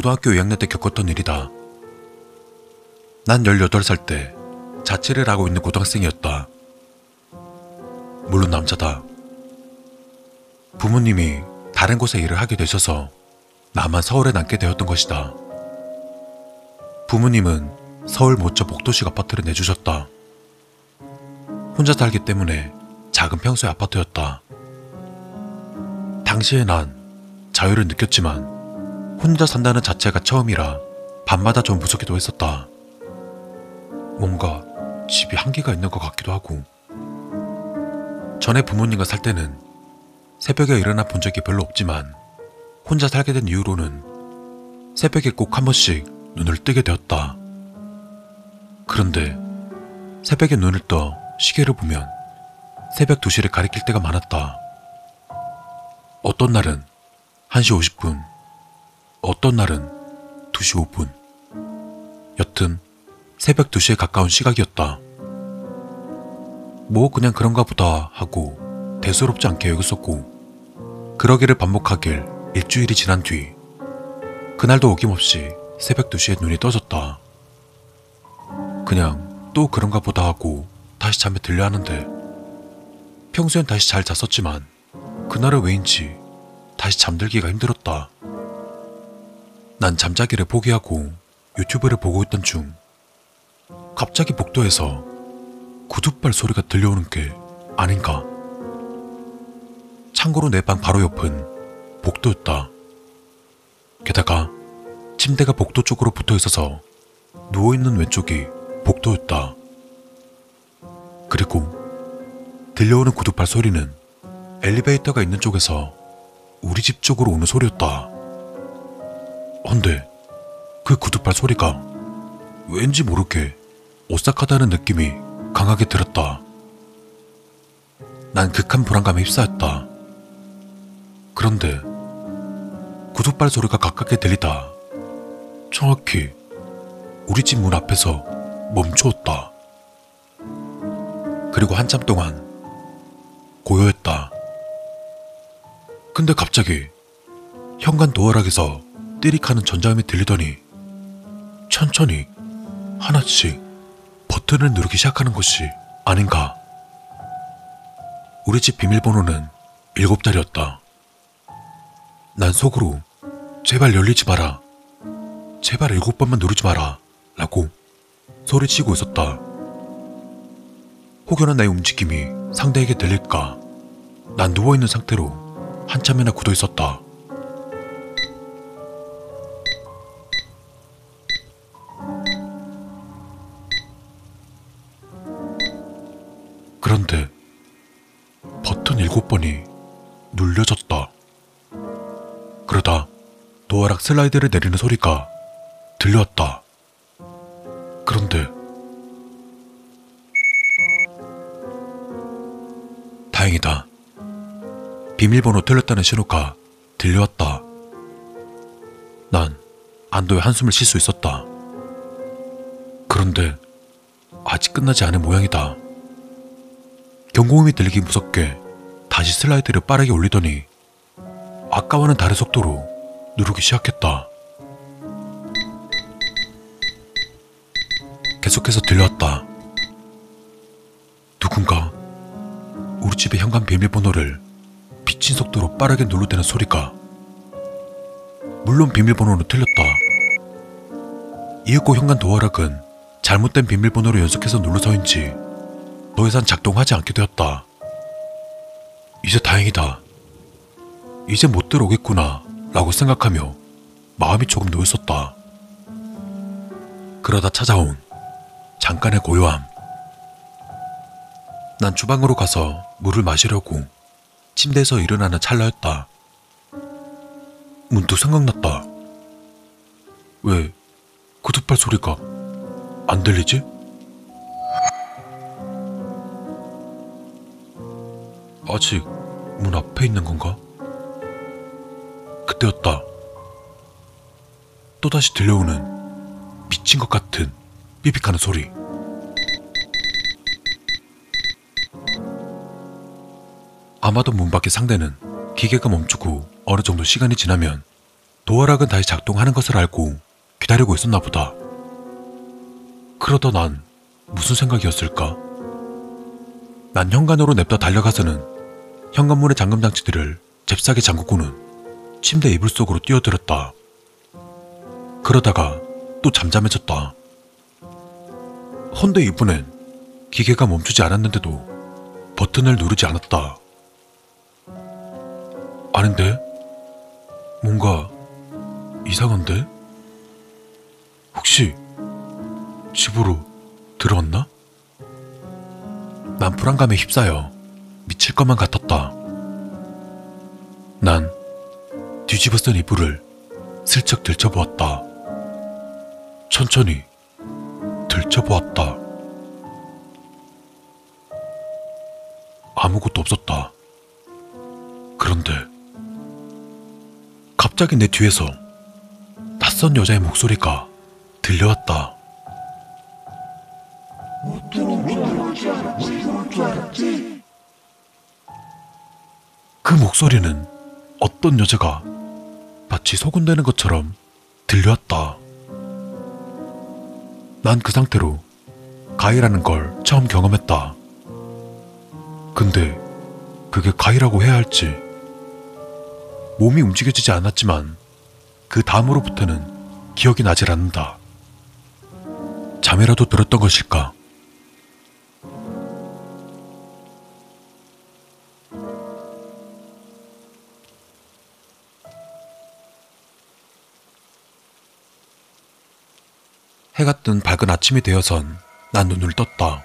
고등학교 2학년 때 겪었던 일이다. 난 18살 때 자취를 하고 있는 고등학생이었다. 물론 남자다. 부모님이 다른 곳에 일을 하게 되셔서 나만 서울에 남게 되었던 것이다. 부모님은 서울 모처 복도식 아파트를 내주셨다. 혼자 살기 때문에 작은 평수의 아파트였다. 당시에 난 자유를 느꼈지만 혼자 산다는 자체가 처음이라 밤마다 좀 무섭기도 했었다. 뭔가 집이 한계가 있는 것 같기도 하고. 전에 부모님과 살 때는 새벽에 일어나 본 적이 별로 없지만 혼자 살게 된 이후로는 새벽에 꼭 한 번씩 눈을 뜨게 되었다. 그런데 새벽에 눈을 떠 시계를 보면 새벽 2시를 가리킬 때가 많았다. 어떤 날은 1시 50분, 어떤 날은 2시 5분. 여튼 새벽 2시에 가까운 시각이었다. 뭐 그냥 그런가 보다 하고 대수롭지 않게 여겼었고 그러기를 반복하길 일주일이 지난 뒤 그날도 어김없이 새벽 2시에 눈이 떠졌다. 그냥 또 그런가 보다 하고 다시 잠에 들려 하는데 평소엔 다시 잘 잤었지만 그날은 왜인지 다시 잠들기가 힘들었다. 난 잠자기를 포기하고 유튜브를 보고 있던 중 갑자기 복도에서 구두발 소리가 들려오는 게 아닌가. 참고로 내 방 바로 옆은 복도였다. 게다가 침대가 복도 쪽으로 붙어 있어서 누워있는 왼쪽이 복도였다. 그리고 들려오는 구두발 소리는 엘리베이터가 있는 쪽에서 우리 집 쪽으로 오는 소리였다. 헌데 그 구두발 소리가 왠지 모르게 오싹하다는 느낌이 강하게 들었다. 난 극한 불안감에 휩싸였다. 그런데 구두발 소리가 가깝게 들리다 정확히 우리 집 문 앞에서 멈추었다. 그리고 한참 동안 고요했다. 근데 갑자기 현관 도어락에서 띠릭하는 전자음이 들리더니 천천히 하나씩 버튼을 누르기 시작하는 것이 아닌가. 우리 집 비밀번호는 일곱 자리였다. 난 속으로 제발 열리지 마라. 제발 일곱 번만 누르지 마라. 라고 소리치고 있었다. 혹여나 나의 움직임이 상대에게 들릴까? 난 누워있는 상태로 한참이나 굳어 있었다. 도어락 슬라이드를 내리는 소리가 들려왔다. 그런데 다행이다. 비밀번호 틀렸다는 신호가 들려왔다. 난 안도의 한숨을 쉴 수 있었다. 그런데 아직 끝나지 않은 모양이다. 경고음이 들리기 무섭게 다시 슬라이드를 빠르게 올리더니 아까와는 다른 속도로 누르기 시작했다. 계속해서 들려왔다. 누군가 우리 집의 현관 비밀번호를 미친 속도로 빠르게 누르대는 소리가 물론 비밀번호는 틀렸다. 이윽고 현관 도어락은 잘못된 비밀번호로 연속해서 눌러서인지 더 이상 작동하지 않게 되었다. 이제 다행이다. 이제 못 들어오겠구나 라고 생각하며 마음이 조금 놓였었다. 그러다 찾아온 잠깐의 고요함. 난 주방으로 가서 물을 마시려고 침대에서 일어나는 찰나였다. 문득 생각났다. 왜 구두발 소리가 안 들리지? 아직 문 앞에 있는 건가? 그때였다. 또다시 들려오는 미친 것 같은 삐빅하는 소리. 아마도 문 밖의 상대는 기계가 멈추고 어느 정도 시간이 지나면 도어락은 다시 작동하는 것을 알고 기다리고 있었나 보다. 그러다 난 무슨 생각이었을까? 난 현관으로 냅다 달려가서는 현관문의 잠금 장치들을 잽싸게 잠그고는 침대 이불 속으로 뛰어들었다. 그러다가 또 잠잠해졌다. 헌데 이번엔 기계가 멈추지 않았는데도 버튼을 누르지 않았다. 아닌데? 뭔가 이상한데? 혹시 집으로 들어왔나? 난 불안감에 휩싸여 미칠 것만 같았다. 난 뒤집어 쓴 이불을 슬쩍 들춰보았다. 천천히 들춰보았다. 아무것도 없었다. 그런데 갑자기 내 뒤에서 낯선 여자의 목소리가 들려왔다. 그 목소리는 어떤 여자가 마치 소곤대는 것처럼 들려왔다. 난 그 상태로 가위라는 걸 처음 경험했다. 근데 그게 가위라고 해야 할지 몸이 움직여지지 않았지만 그 다음으로부터는 기억이 나질 않는다. 잠이라도 들었던 것일까? 해가 뜬 밝은 아침이 되어선 난 눈을 떴다.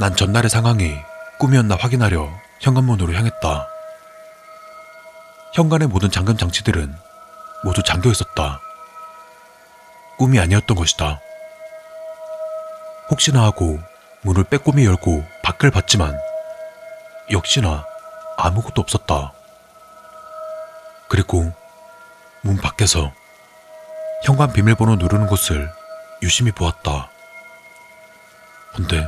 난 전날의 상황이 꿈이었나 확인하려 현관문으로 향했다. 현관의 모든 잠금 장치들은 모두 잠겨 있었다. 꿈이 아니었던 것이다. 혹시나 하고 문을 빼꼼히 열고 밖을 봤지만 역시나 아무것도 없었다. 그리고 문 밖에서 현관 비밀번호 누르는 곳을 유심히 보았다. 근데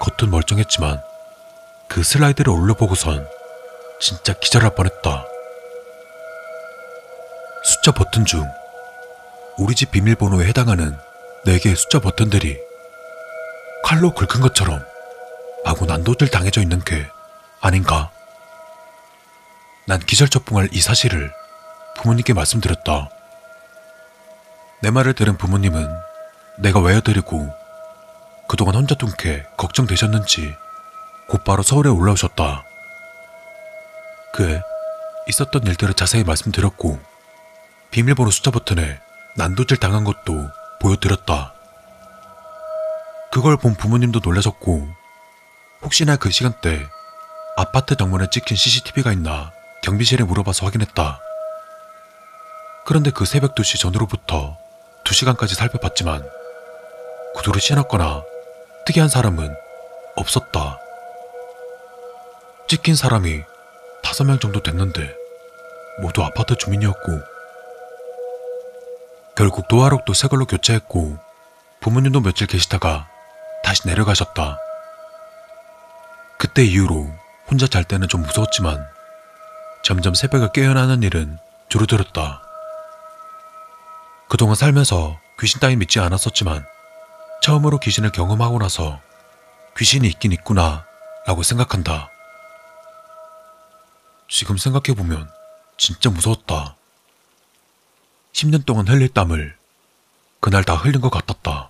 겉은 멀쩡했지만 그 슬라이드를 올려보고선 진짜 기절할 뻔했다. 숫자 버튼 중 우리 집 비밀번호에 해당하는 4개의 숫자 버튼들이 칼로 긁은 것처럼 마구 난도질 당해져 있는 게 아닌가? 난 기절초풍할 이 사실을 부모님께 말씀드렸다. 내 말을 들은 부모님은 내가 외아들이고 그동안 혼자 둔게 걱정되셨는지 곧바로 서울에 올라오셨다. 그에 있었던 일들을 자세히 말씀드렸고 비밀번호 숫자 버튼에 난도질 당한 것도 보여드렸다. 그걸 본 부모님도 놀라셨고 혹시나 그 시간대 아파트 정문에 찍힌 CCTV가 있나 경비실에 물어봐서 확인했다. 그런데 그 새벽 2시 전으로부터 2시간까지 살펴봤지만 구두를 신었거나 특이한 사람은 없었다. 찍힌 사람이 다섯 명 정도 됐는데 모두 아파트 주민이었고 결국 도화록도 새 걸로 교체했고 부모님도 며칠 계시다가 다시 내려가셨다. 그때 이후로 혼자 잘 때는 좀 무서웠지만 점점 새벽에 깨어나는 일은 줄어들었다. 그동안 살면서 귀신 따위 믿지 않았었지만 처음으로 귀신을 경험하고 나서 귀신이 있긴 있구나 라고 생각한다. 지금 생각해보면 진짜 무서웠다. 10년 동안 흘릴 땀을 그날 다 흘린 것 같았다.